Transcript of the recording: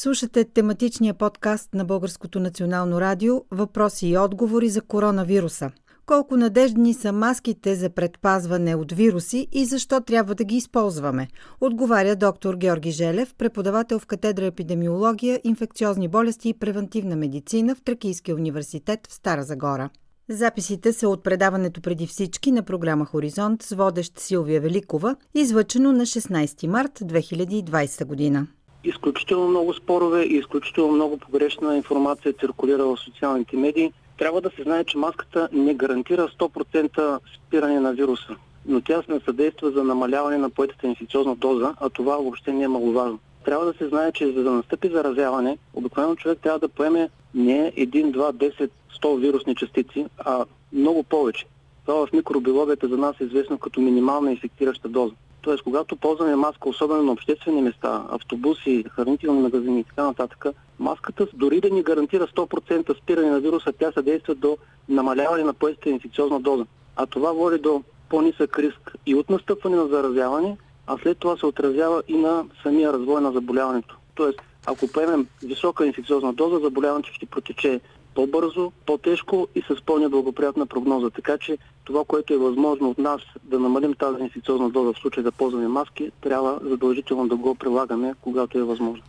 Слушате тематичния подкаст на Българското национално радио Въпроси и отговори за коронавируса. Колко надеждни са маските за предпазване от вируси и защо трябва да ги използваме? Отговаря доктор Георги Желев, преподавател в катедра епидемиология, инфекциозни болести и превентивна медицина в Тракийския университет в Стара Загора. Записите са от предаването преди всички на програма Хоризонт с водещ Силвия Великова, излъчено на 16 март 2020 година изключително много спорове и изключително много погрешна информация циркулира в социалните медии. Трябва да се знае, че маската не гарантира 100% спиране на вируса, но тя се съдейства за намаляване на поетата инфекциозна доза, а това въобще не е маловажно. Трябва да се знае, че за да настъпи заразяване, обикновено човек трябва да поеме не 1, 2, 10, 100 вирусни частици, а много повече. Това в микробиологията за нас е известно като минимална инфектираща доза. Тоест, когато ползваме маска, особено на обществени места, автобуси, хранителни магазини и така нататък, маската дори да ни гарантира 100% спиране на вируса, тя съдейства до намаляване на поестата инфекциозна доза. А това води до по-нисък риск и от настъпване на заразяване, а след това се отразява и на самия развой на заболяването. Тоест, ако поемем висока инфекциозна доза, заболяването ще протече по-бързо, по-тежко и с по-неблагоприятна прогноза. Така че това, което е възможно от нас да намалим тази инфекциозна доза в случай да ползваме маски, трябва задължително да го прилагаме, когато е възможно.